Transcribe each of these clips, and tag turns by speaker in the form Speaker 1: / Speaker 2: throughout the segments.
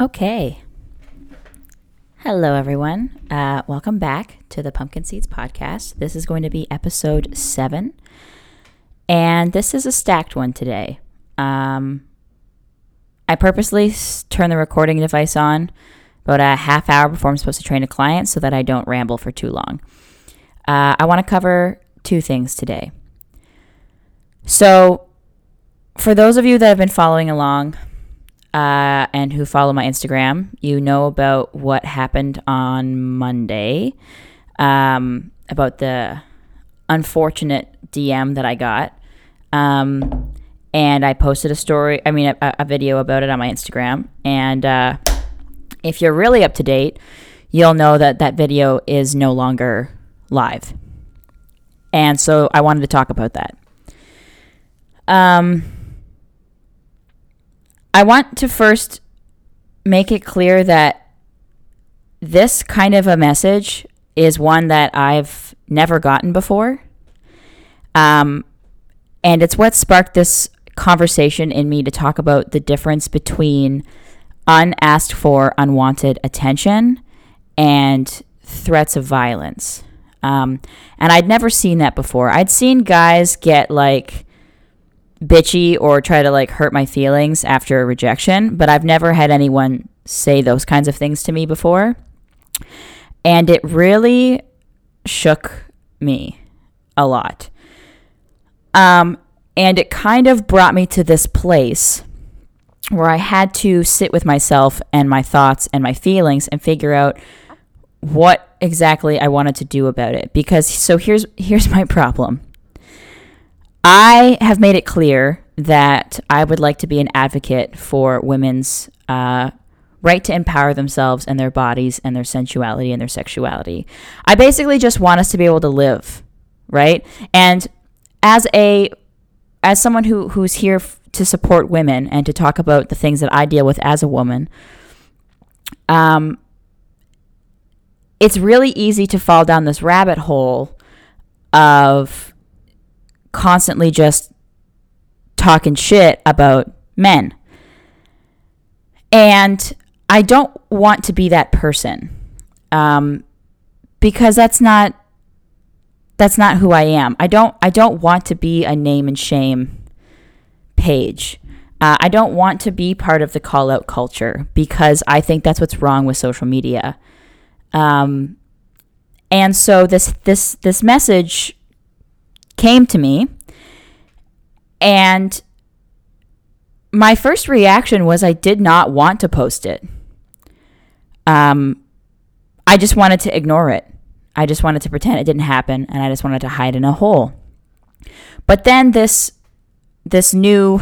Speaker 1: Okay. Hello, everyone. Uh, welcome back to the Pumpkin Seeds Podcast. This is going to be episode seven, and this is a stacked one today. Um, I purposely turn the recording device on about a half hour before I'm supposed to train a client so that I don't ramble for too long. Uh, I want to cover two things today. So, for those of you that have been following along, uh, and who follow my Instagram, you know about what happened on Monday um, about the unfortunate DM that I got. Um, and I posted a story, I mean, a, a video about it on my Instagram. And uh, if you're really up to date, you'll know that that video is no longer live. And so I wanted to talk about that. Um, I want to first make it clear that this kind of a message is one that I've never gotten before. Um, and it's what sparked this conversation in me to talk about the difference between unasked for, unwanted attention and threats of violence. Um, and I'd never seen that before. I'd seen guys get like bitchy or try to like hurt my feelings after a rejection, but I've never had anyone say those kinds of things to me before. And it really shook me a lot. Um, and it kind of brought me to this place where I had to sit with myself and my thoughts and my feelings and figure out what exactly I wanted to do about it. Because so here's here's my problem. I have made it clear that I would like to be an advocate for women's uh, right to empower themselves and their bodies and their sensuality and their sexuality. I basically just want us to be able to live, right? And as a as someone who who's here f- to support women and to talk about the things that I deal with as a woman, um, it's really easy to fall down this rabbit hole of constantly just talking shit about men. And I don't want to be that person um, because that's not that's not who I am. I don't I don't want to be a name and shame page. Uh, I don't want to be part of the call out culture because I think that's what's wrong with social media. Um, and so this this this message came to me and my first reaction was I did not want to post it. Um, I just wanted to ignore it. I just wanted to pretend it didn't happen, and I just wanted to hide in a hole. But then this this new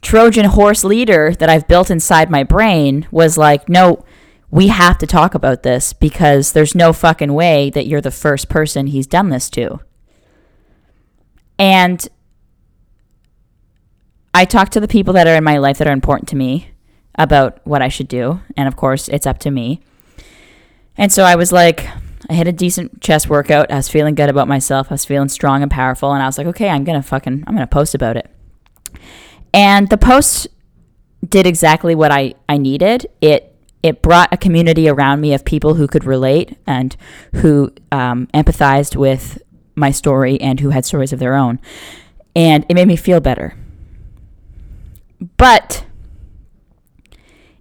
Speaker 1: Trojan horse leader that I've built inside my brain was like, no, we have to talk about this because there's no fucking way that you're the first person he's done this to. And I talk to the people that are in my life that are important to me about what I should do. And of course, it's up to me. And so I was like, I had a decent chest workout. I was feeling good about myself. I was feeling strong and powerful. And I was like, okay, I'm going to fucking, I'm going to post about it. And the post did exactly what I, I needed. It, it brought a community around me of people who could relate and who um, empathized with my story and who had stories of their own. And it made me feel better. But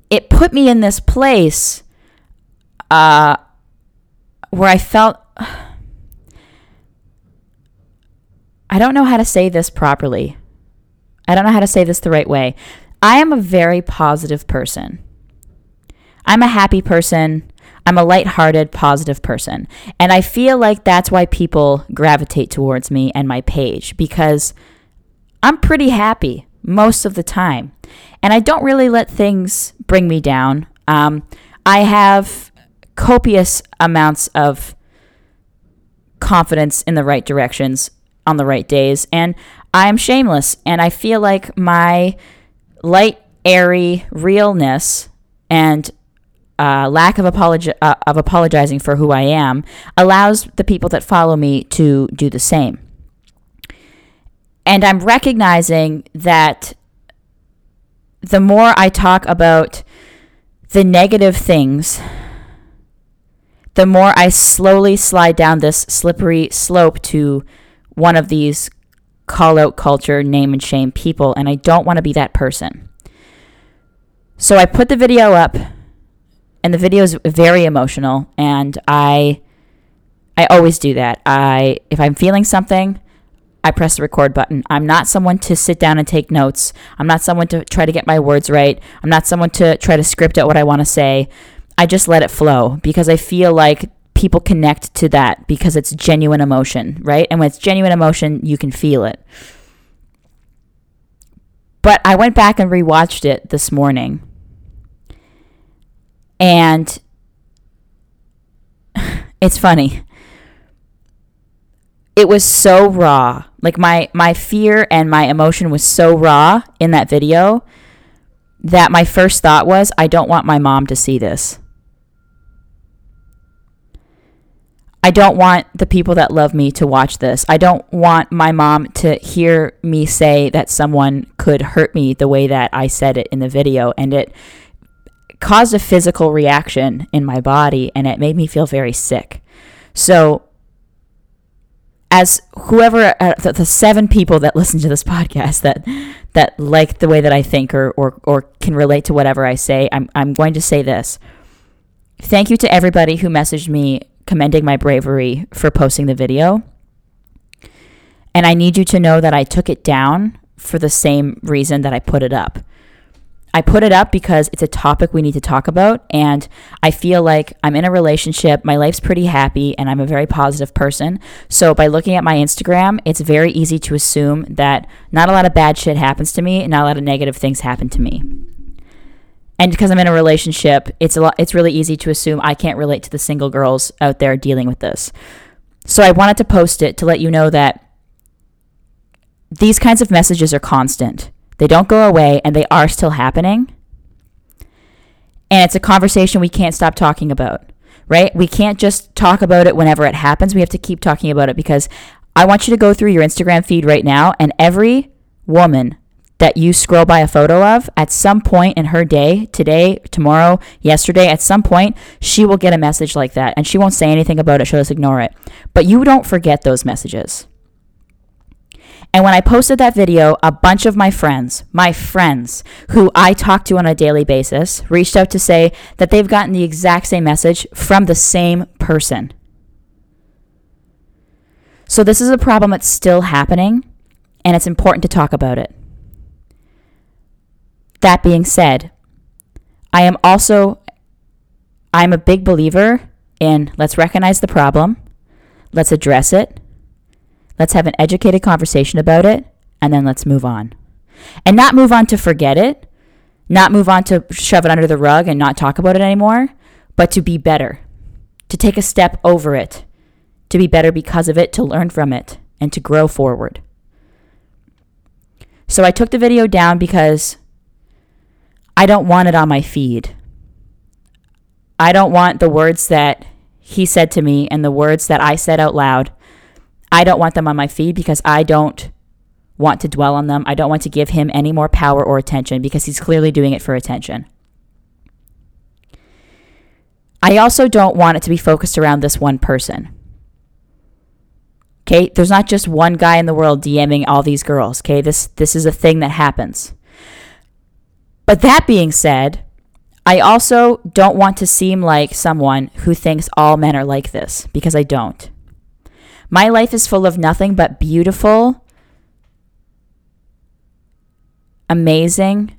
Speaker 1: it put me in this place uh, where I felt. I don't know how to say this properly. I don't know how to say this the right way. I am a very positive person. I'm a happy person. I'm a lighthearted, positive person. And I feel like that's why people gravitate towards me and my page because I'm pretty happy most of the time. And I don't really let things bring me down. Um, I have copious amounts of confidence in the right directions on the right days. And I'm shameless. And I feel like my light, airy realness and uh, lack of, apologi- uh, of apologizing for who I am allows the people that follow me to do the same. And I'm recognizing that the more I talk about the negative things, the more I slowly slide down this slippery slope to one of these call out culture, name and shame people, and I don't want to be that person. So I put the video up, and the video is very emotional, and I I always do that. I if I'm feeling something, I press the record button. I'm not someone to sit down and take notes. I'm not someone to try to get my words right. I'm not someone to try to script out what I want to say. I just let it flow because I feel like people connect to that because it's genuine emotion, right? And when it's genuine emotion, you can feel it. But I went back and rewatched it this morning. And it's funny. It was so raw. Like my my fear and my emotion was so raw in that video that my first thought was I don't want my mom to see this. I don't want the people that love me to watch this. I don't want my mom to hear me say that someone could hurt me the way that I said it in the video. And it caused a physical reaction in my body and it made me feel very sick. So, as whoever uh, the, the, seven people that listen to this podcast that that like the way that I think or or, or can relate to whatever I say, I'm I'm going to say this. Thank you to everybody who messaged me commending my bravery for posting the video. And I need you to know that I took it down for the same reason that I put it up. I put it up because it's a topic we need to talk about. And I feel like I'm in a relationship, my life's pretty happy, and I'm a very positive person. So by looking at my Instagram, it's very easy to assume that not a lot of bad shit happens to me and not a lot of negative things happen to me and because I'm in a relationship, it's a lot it's really easy to assume I can't relate to the single girls out there dealing with this. So I wanted to post it to let you know that these kinds of messages are constant. They don't go away and they are still happening. And it's a conversation we can't stop talking about, right? We can't just talk about it whenever it happens. We have to keep talking about it because I want you to go through your Instagram feed right now and every woman that you scroll by a photo of, at some point in her day, today, tomorrow, yesterday, at some point, she will get a message like that and she won't say anything about it. She'll just ignore it. But you don't forget those messages. And when I posted that video, a bunch of my friends, my friends who I talk to on a daily basis, reached out to say that they've gotten the exact same message from the same person. So this is a problem that's still happening, and it's important to talk about it. That being said, I am also I'm a big believer in let's recognize the problem, let's address it, let's have an educated conversation about it, and then let's move on. And not move on to forget it, not move on to shove it under the rug and not talk about it anymore, but to be better, to take a step over it, to be better because of it, to learn from it, and to grow forward. So I took the video down because I don't want it on my feed. I don't want the words that he said to me and the words that I said out loud. I don't want them on my feed because I don't want to dwell on them. I don't want to give him any more power or attention because he's clearly doing it for attention. I also don't want it to be focused around this one person. Okay, there's not just one guy in the world DMing all these girls. Okay, this this is a thing that happens. But that being said, I also don't want to seem like someone who thinks all men are like this because I don't. My life is full of nothing but beautiful, amazing,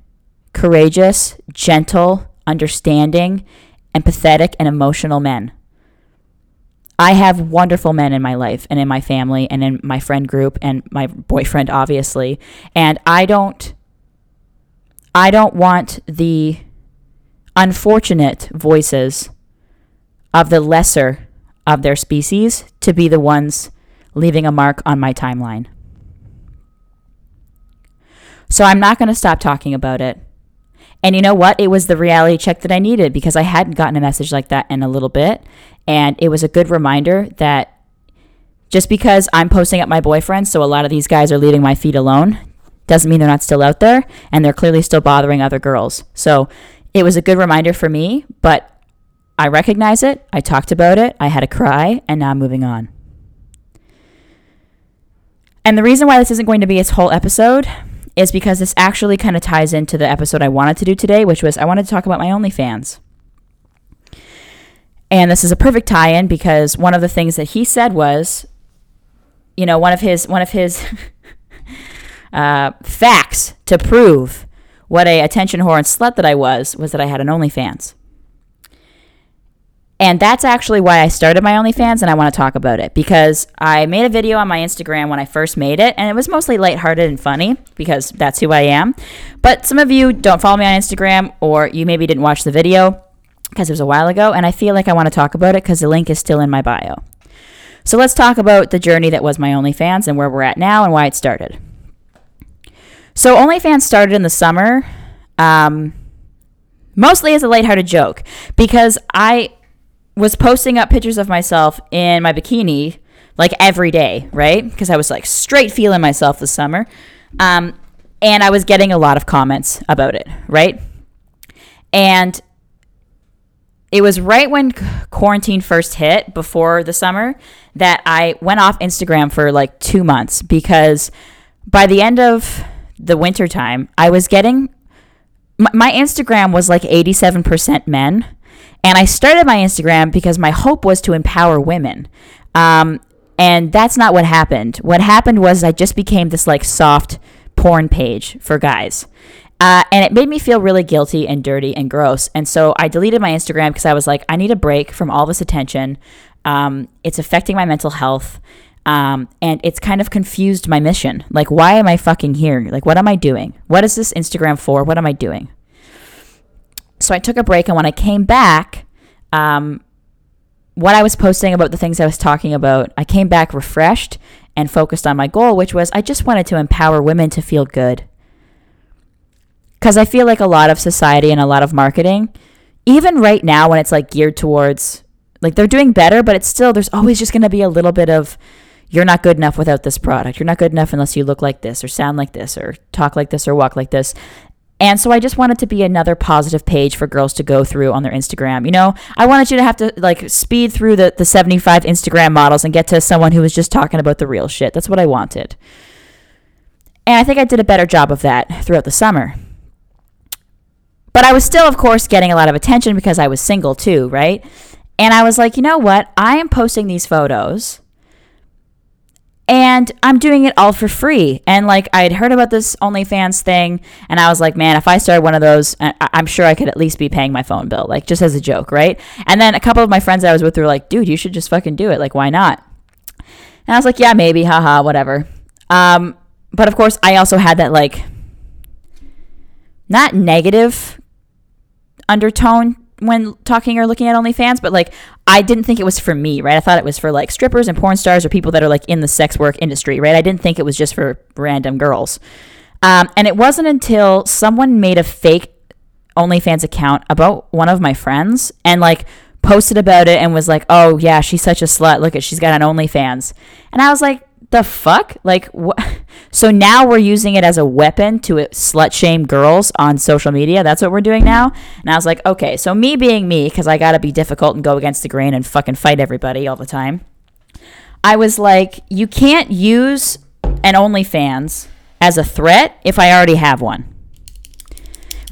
Speaker 1: courageous, gentle, understanding, empathetic, and emotional men. I have wonderful men in my life and in my family and in my friend group and my boyfriend, obviously. And I don't I don't want the unfortunate voices of the lesser of their species to be the ones leaving a mark on my timeline. So I'm not going to stop talking about it. And you know what? It was the reality check that I needed because I hadn't gotten a message like that in a little bit. And it was a good reminder that just because I'm posting up my boyfriend, so a lot of these guys are leaving my feet alone, doesn't mean they're not still out there and they're clearly still bothering other girls. So It was a good reminder for me, but I recognize it. I talked about it. I had a cry, and now I'm moving on. And the reason why this isn't going to be its whole episode is because this actually kind of ties into the episode I wanted to do today, which was I wanted to talk about my OnlyFans. And this is a perfect tie-in because one of the things that he said was, you know, one of his one of his uh, facts to prove what a attention whore and slut that I was was that I had an OnlyFans. And that's actually why I started my OnlyFans, and I want to talk about it because I made a video on my Instagram when I first made it, and it was mostly lighthearted and funny because that's who I am. But some of you don't follow me on Instagram, or you maybe didn't watch the video because it was a while ago, and I feel like I want to talk about it because the link is still in my bio. So let's talk about the journey that was my OnlyFans and where we're at now and why it started. So OnlyFans started in the summer, um, mostly as a lighthearted joke because I was posting up pictures of myself in my bikini like every day, right? Because I was like straight feeling myself this summer. Um, and I was getting a lot of comments about it, right? And it was right when quarantine first hit before the summer that I went off Instagram for like two months because by the end of the winter time, I was getting my, my Instagram was like 87% men and I started my Instagram because my hope was to empower women. Um, and that's not what happened. What happened was I just became this like soft porn page for guys. Uh, and it made me feel really guilty and dirty and gross. And so I deleted my Instagram because I was like, I need a break from all this attention. Um, it's affecting my mental health. Um, and it's kind of confused my mission. Like, why am I fucking here? Like, what am I doing? What is this Instagram for? What am I doing? So I took a break, and when I came back, um, what I was posting about the things I was talking about, I came back refreshed and focused on my goal, which was I just wanted to empower women to feel good. Because I feel like a lot of society and a lot of marketing, even right now when it's like geared towards, like they're doing better, but it's still, there's always just going to be a little bit of, you're not good enough without this product. You're not good enough unless you look like this or sound like this or talk like this or walk like this. And so I just wanted to be another positive page for girls to go through on their Instagram. You know, I wanted you to have to like speed through the, the 75 Instagram models and get to someone who was just talking about the real shit. That's what I wanted. And I think I did a better job of that throughout the summer. But I was still, of course, getting a lot of attention because I was single too, right? And I was like, you know what? I am posting these photos and I'm doing it all for free. And like I had heard about this OnlyFans thing, and I was like, man, if I started one of those, I'm sure I could at least be paying my phone bill, like just as a joke, right? And then a couple of my friends I was with were like, dude, you should just fucking do it. Like, why not? And I was like, yeah, maybe, haha, whatever. Um, but of course, I also had that like not negative undertone when talking or looking at OnlyFans, but like I didn't think it was for me, right? I thought it was for like strippers and porn stars or people that are like in the sex work industry, right? I didn't think it was just for random girls. Um, and it wasn't until someone made a fake OnlyFans account about one of my friends and like posted about it and was like, "Oh yeah, she's such a slut. Look at she's got an OnlyFans," and I was like, the fuck? Like, what? So now we're using it as a weapon to slut shame girls on social media. That's what we're doing now. And I was like, okay, so me being me, because I got to be difficult and go against the grain and fucking fight everybody all the time. I was like, you can't use an OnlyFans as a threat if I already have one.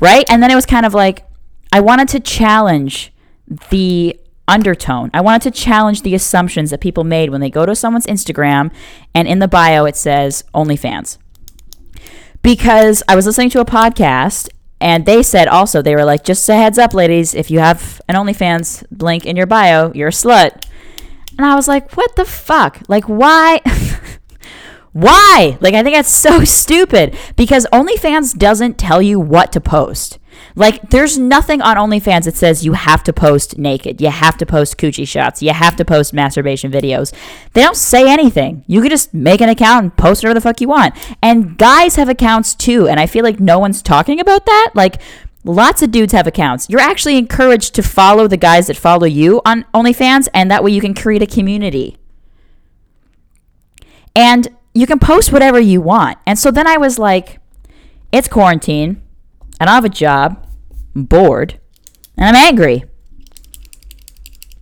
Speaker 1: Right? And then it was kind of like, I wanted to challenge the undertone. I wanted to challenge the assumptions that people made when they go to someone's Instagram and in the bio it says OnlyFans. Because I was listening to a podcast and they said also, they were like, just a heads up, ladies, if you have an OnlyFans link in your bio, you're a slut. And I was like, what the fuck? Like, why? why? Like, I think that's so stupid because OnlyFans doesn't tell you what to post. Like, there's nothing on OnlyFans that says you have to post naked, you have to post coochie shots, you have to post masturbation videos. They don't say anything. You can just make an account and post whatever the fuck you want. And guys have accounts too, and I feel like no one's talking about that. Like, Lots of dudes have accounts. You're actually encouraged to follow the guys that follow you on OnlyFans, and that way you can create a community. And you can post whatever you want. And so then I was like, it's quarantine. I don't have a job. bored and I'm angry.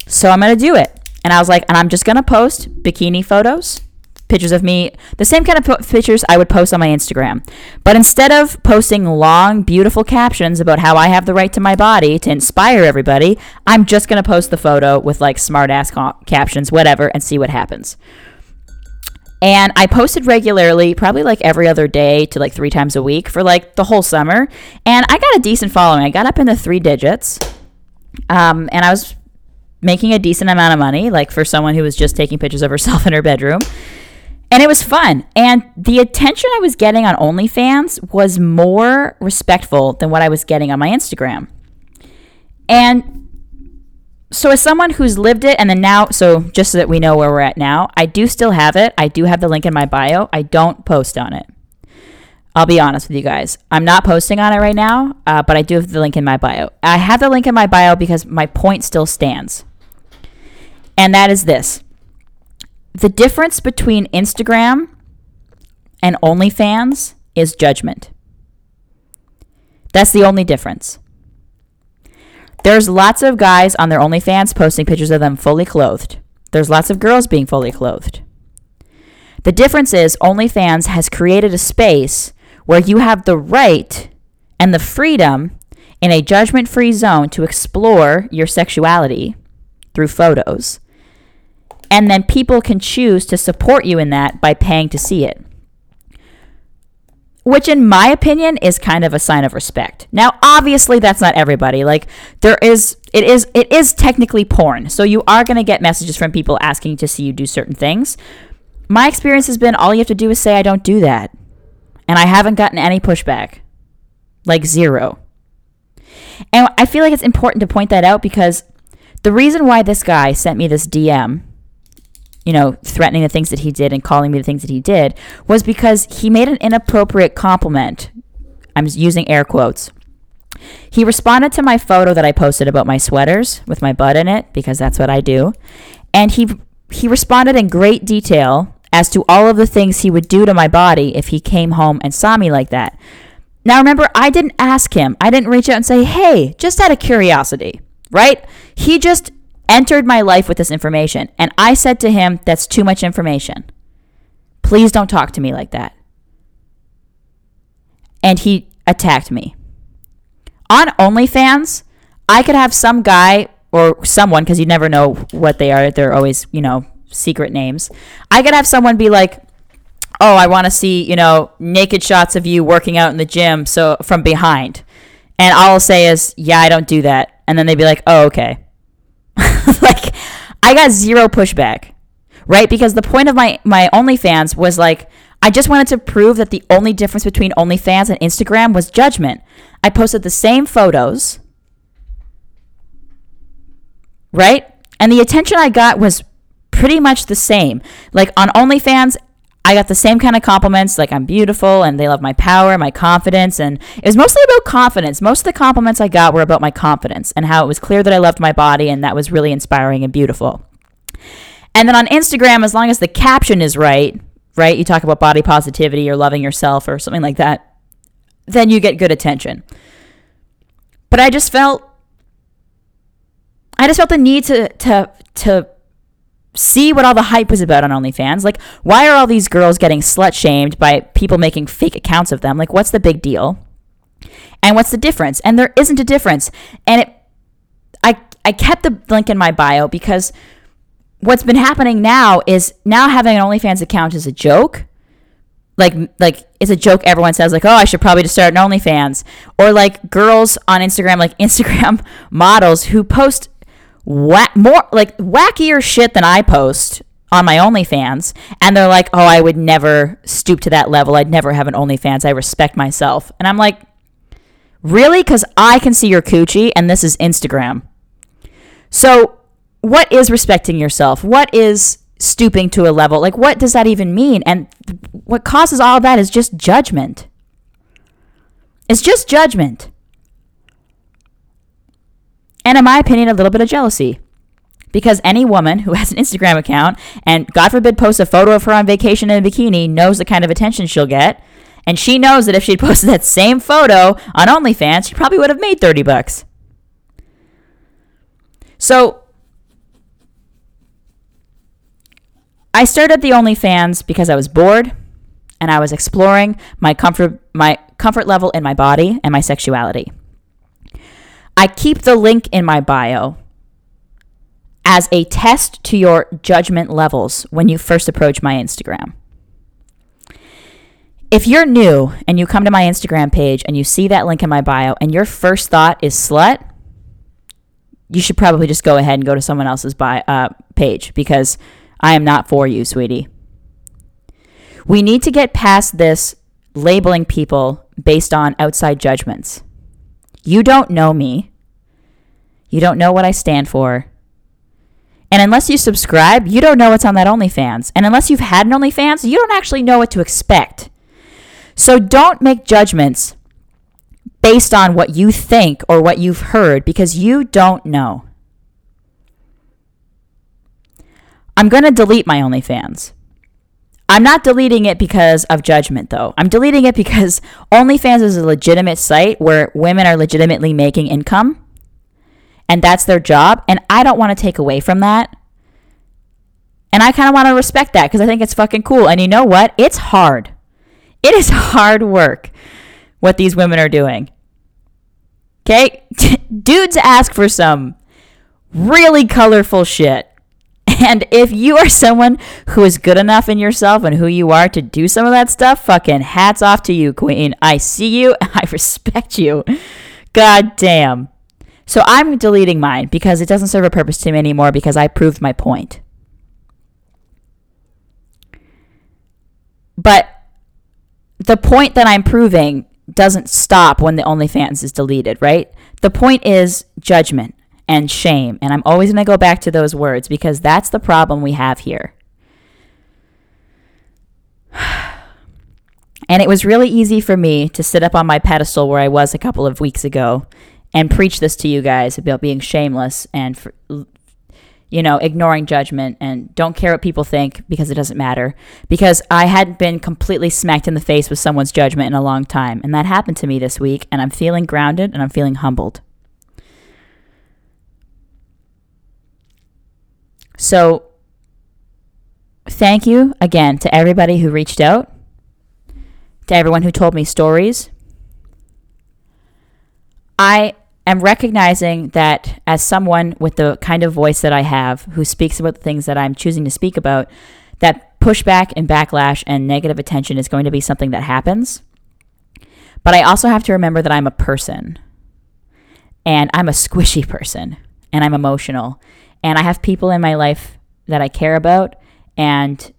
Speaker 1: So I'm going to do it. And I was like, and I'm just going to post bikini photos, pictures of me, the same kind of po- pictures I would post on my Instagram. But instead of posting long, beautiful captions about how I have the right to my body to inspire everybody, I'm just going to post the photo with like smart ass ca- captions, whatever, and see what happens. And I posted regularly, probably like every other day to like three times a week for like the whole summer. And I got a decent following. I got up in the three digits. Um, and I was making a decent amount of money, like for someone who was just taking pictures of herself in her bedroom. And it was fun. And the attention I was getting on OnlyFans was more respectful than what I was getting on my Instagram. And so as someone who's lived it and then now so just so that we know where we're at now i do still have it. I do have the link in my bio. I don't post on it. I'll be honest with you guys. I'm not posting on it right now uh, but i do have the link in my bio. I have the link in my bio because my point still stands. And that is this. The difference between instagram and onlyfans is judgment. That's the only difference there's lots of guys on their OnlyFans posting pictures of them fully clothed. There's lots of girls being fully clothed. The difference is OnlyFans has created a space where you have the right and the freedom in a judgment free zone to explore your sexuality through photos. And then people can choose to support you in that by paying to see it which in my opinion is kind of a sign of respect. Now, obviously that's not everybody. Like there is it is it is technically porn. So you are going to get messages from people asking to see you do certain things. My experience has been all you have to do is say I don't do that. And I haven't gotten any pushback. Like zero. And I feel like it's important to point that out because the reason why this guy sent me this DM you know, threatening the things that he did and calling me the things that he did was because he made an inappropriate compliment. I'm using air quotes. He responded to my photo that I posted about my sweaters with my butt in it because that's what I do. And he he responded in great detail as to all of the things he would do to my body if he came home and saw me like that. Now remember, I didn't ask him. I didn't reach out and say, "Hey, just out of curiosity." Right? He just entered my life with this information. And I said to him, That's too much information. Please don't talk to me like that. And he attacked me. On OnlyFans, I could have some guy or someone, because you never know what they are, they're always, you know, secret names. I could have someone be like, Oh, I want to see, you know, naked shots of you working out in the gym so from behind. And all I'll say is, Yeah, I don't do that. And then they'd be like, Oh, okay. like I got zero pushback, right? Because the point of my my OnlyFans was like I just wanted to prove that the only difference between OnlyFans and Instagram was judgment. I posted the same photos, right? And the attention I got was pretty much the same. Like on OnlyFans, I got the same kind of compliments, like I'm beautiful and they love my power, my confidence. And it was mostly about confidence. Most of the compliments I got were about my confidence and how it was clear that I loved my body and that was really inspiring and beautiful. And then on Instagram, as long as the caption is right, right, you talk about body positivity or loving yourself or something like that, then you get good attention. But I just felt, I just felt the need to, to, to see what all the hype was about on OnlyFans. Like, why are all these girls getting slut shamed by people making fake accounts of them? Like, what's the big deal? And what's the difference? And there isn't a difference. And it, I, I kept the link in my bio because what's been happening now is now having an OnlyFans account is a joke. Like, like it's a joke. Everyone says like, "Oh, I should probably just start an OnlyFans," or like girls on Instagram, like Instagram models who post whack, more like wackier shit than I post on my OnlyFans, and they're like, "Oh, I would never stoop to that level. I'd never have an OnlyFans. I respect myself." And I'm like, "Really? Because I can see your coochie, and this is Instagram." So, what is respecting yourself? What is stooping to a level? Like, what does that even mean? And what causes all that is just judgment. It's just judgment and in my opinion, a little bit of jealousy. Because any woman who has an Instagram account and, God forbid, posts a photo of her on vacation in a bikini knows the kind of attention she'll get. And she knows that if she'd posted that same photo on OnlyFans, she probably would have made 30 bucks. So I started the OnlyFans because I was bored and I was exploring my comfort my comfort level in my body and my sexuality. I keep the link in my bio as a test to your judgment levels when you first approach my Instagram. If you're new and you come to my Instagram page and you see that link in my bio and your first thought is slut, you should probably just go ahead and go to someone else's bio, uh, page because I am not for you, sweetie. We need to get past this labeling people based on outside judgments. You don't know me. You don't know what I stand for. And unless you subscribe, you don't know what's on that OnlyFans. And unless you've had an OnlyFans, you don't actually know what to expect. So don't make judgments based on what you think or what you've heard because you don't know. I'm going to delete my OnlyFans. I'm not deleting it because of judgment, though. I'm deleting it because OnlyFans is a legitimate site where women are legitimately making income, and that's their job. And I don't want to take away from that. And I kind of want to respect that because I think it's fucking cool. And you know what? It's hard. It is hard work what these women are doing. Okay? Dudes ask for some really colorful shit. And if you are someone who is good enough in yourself and who you are to do some of that stuff, fucking hats off to you, queen. I see you. I respect you. God damn. So I'm deleting mine because it doesn't serve a purpose to me anymore because I proved my point. But the point that I'm proving doesn't stop when the OnlyFans is deleted, right? The point is judgment and shame. And I'm always going to go back to those words because that's the problem we have here. And it was really easy for me to sit up on my pedestal where I was a couple of weeks ago and preach this to you guys about being shameless and for, you know, ignoring judgment and don't care what people think because it doesn't matter. Because I hadn't been completely smacked in the face with someone's judgment in a long time. And that happened to me this week. And I'm feeling grounded and I'm feeling humbled. So, thank you again to everybody who reached out, to everyone who told me stories. I am recognizing that as someone with the kind of voice that I have, who speaks about the things that I'm choosing to speak about, that pushback and backlash and negative attention is going to be something that happens. But I also have to remember that I'm a person and I'm a squishy person and I'm emotional and I have people in my life that I care about and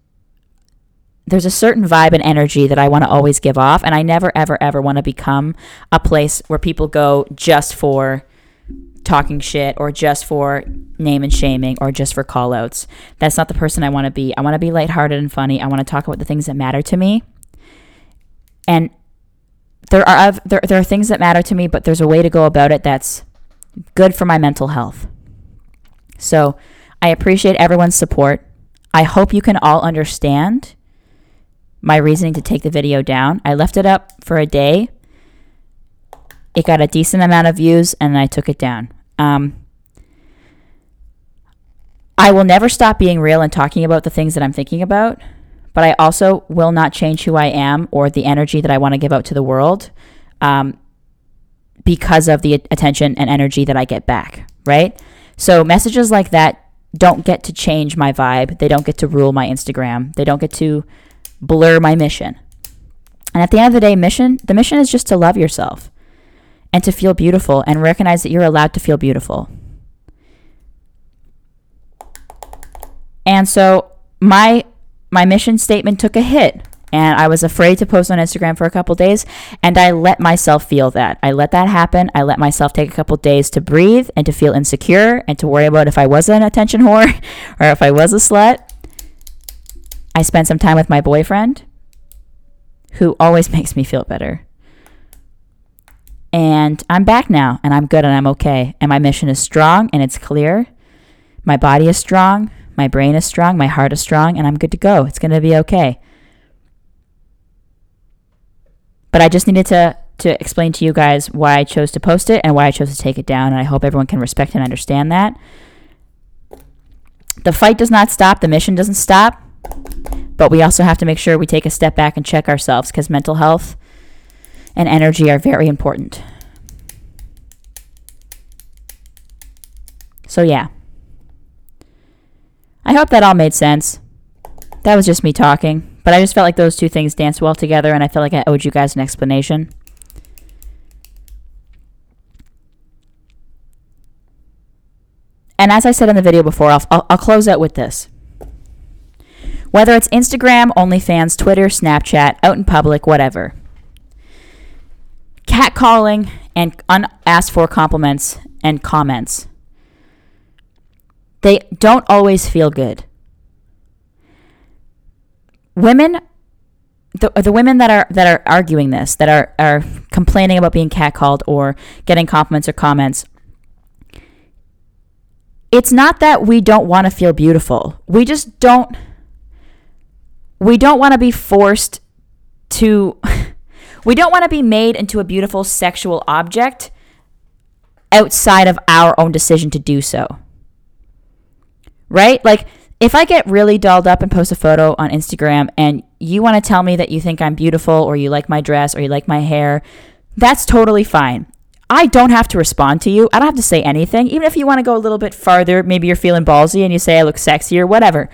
Speaker 1: there's a certain vibe and energy that I want to always give off. And I never, ever, ever want to become a place where people go just for talking shit or just for name and shaming or just for call outs. That's not the person I want to be. I want to be lighthearted and funny. I want to talk about the things that matter to me. And there are there, there are things that matter to me, but there's a way to go about it that's good for my mental health. So I appreciate everyone's support. I hope you can all understand my reasoning to take the video down. I left it up for a day. It got a decent amount of views, and I took it down. Um, I will never stop being real and talking about the things that I'm thinking about, but I also will not change who I am or the energy that I want to give out to the world um, because of the attention and energy that I get back, right? So messages like that don't get to change my vibe. They don't get to rule my Instagram. They don't get to blur my mission. And at the end of the day, mission, the mission is just to love yourself and to feel beautiful and recognize that you're allowed to feel beautiful. And so my my mission statement took a hit and I was afraid to post on Instagram for a couple days and I let myself feel that. I let that happen. I let myself take a couple days to breathe and to feel insecure and to worry about if I was an attention whore or if I was a slut. I spent some time with my boyfriend who always makes me feel better. And I'm back now and I'm good and I'm okay. And my mission is strong and it's clear. My body is strong, my brain is strong, my heart is strong, and I'm good to go. It's going to be okay. But I just needed to to explain to you guys why I chose to post it and why I chose to take it down, and I hope everyone can respect and understand that. The fight does not stop, the mission doesn't stop, but we also have to make sure we take a step back and check ourselves because mental health and energy are very important. So, yeah. I hope that all made sense. That was just me talking, but I just felt like those two things danced well together, and I felt like I owed you guys an explanation. And as I said in the video before, I'll, I'll, I'll close out with this. Whether it's Instagram, OnlyFans, Twitter, Snapchat, out in public, whatever. Catcalling and unasked for compliments and comments. They don't always feel good. Women the, the women that are that are arguing this, that are, are complaining about being catcalled or getting compliments or comments, it's not that we don't want to feel beautiful. We just don't we don't want to be forced to we don't want to be made into a beautiful sexual object outside of our own decision to do so. Right? Like if I get really dolled up and post a photo on Instagram and you want to tell me that you think I'm beautiful or you like my dress or you like my hair, that's totally fine. I don't have to respond to you. I don't have to say anything. Even if you want to go a little bit farther, maybe you're feeling ballsy and you say I look sexy or whatever.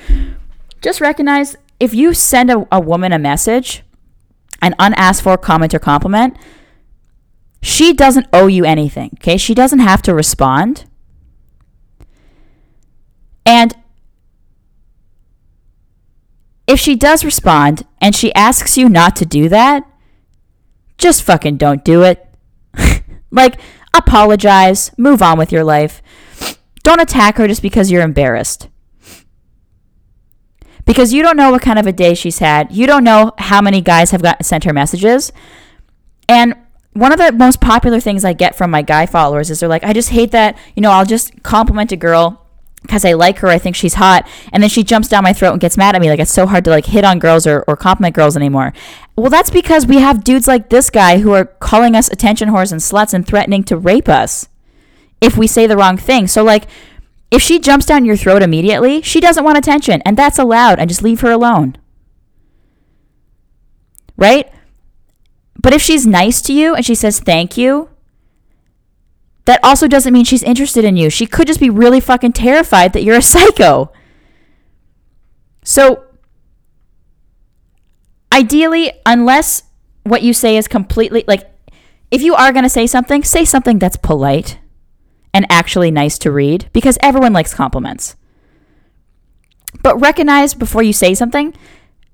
Speaker 1: Just recognize if you send a, a woman a message, an unasked for comment or compliment, she doesn't owe you anything. Okay. She doesn't have to respond. And if she does respond and she asks you not to do that, just fucking don't do it. Like, apologize, move on with your life. Don't attack her just because you're embarrassed. Because you don't know what kind of a day she's had. You don't know how many guys have sent her messages. And one of the most popular things I get from my guy followers is they're like, I just hate that, you know, I'll just compliment a girl because I like her, I think she's hot, and then she jumps down my throat and gets mad at me. Like it's so hard to like hit on girls or, or compliment girls anymore. Well, that's because we have dudes like this guy who are calling us attention whores and sluts and threatening to rape us if we say the wrong thing. So like if she jumps down your throat immediately, she doesn't want attention, and that's allowed, and just leave her alone. Right? But if she's nice to you and she says thank you, that also doesn't mean she's interested in you. She could just be really fucking terrified that you're a psycho. So, ideally, unless what you say is completely like, if you are going to say something, say something that's polite and actually nice to read because everyone likes compliments. But recognize before you say something,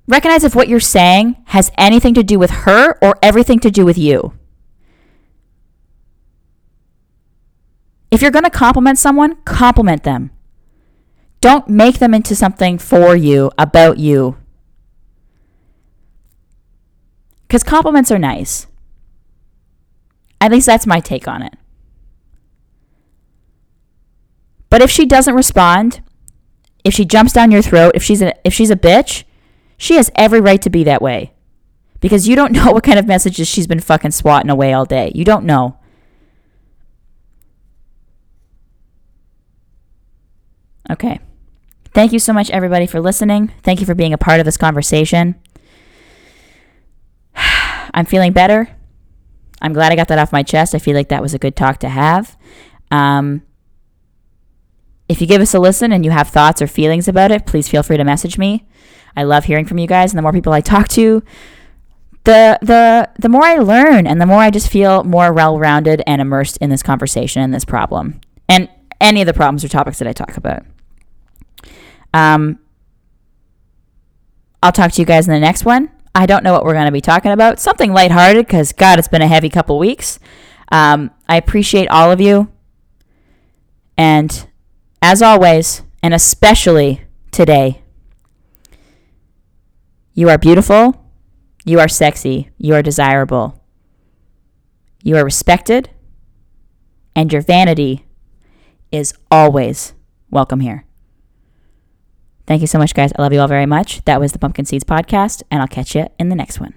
Speaker 1: recognize if what you're saying has anything to do with her or everything to do with you. If you're going to compliment someone, compliment them. Don't make them into something for you, about you. Because compliments are nice. At least that's my take on it. But if she doesn't respond, if she jumps down your throat, if she's a, if she's a bitch, she has every right to be that way. Because you don't know what kind of messages she's been fucking swatting away all day. You don't know. Okay. Thank you so much, everybody, for listening. Thank you for being a part of this conversation. I'm feeling better. I'm glad I got that off my chest. I feel like that was a good talk to have. Um, if you give us a listen and you have thoughts or feelings about it, please feel free to message me. I love hearing from you guys, and the more people I talk to, the the the more I learn, and the more I just feel more well-rounded and immersed in this conversation and this problem, and any of the problems or topics that I talk about. Um, I'll talk to you guys in the next one. I don't know what we're going to be talking about. Something lighthearted because, God, it's been a heavy couple weeks. Um, I appreciate all of you. And as always, and especially today, you are beautiful. You are sexy. You are desirable. You are respected. And your vanity is always welcome here. Thank you so much, guys. I love you all very much. That was the Pumpkin Seeds Podcast, and I'll catch you in the next one.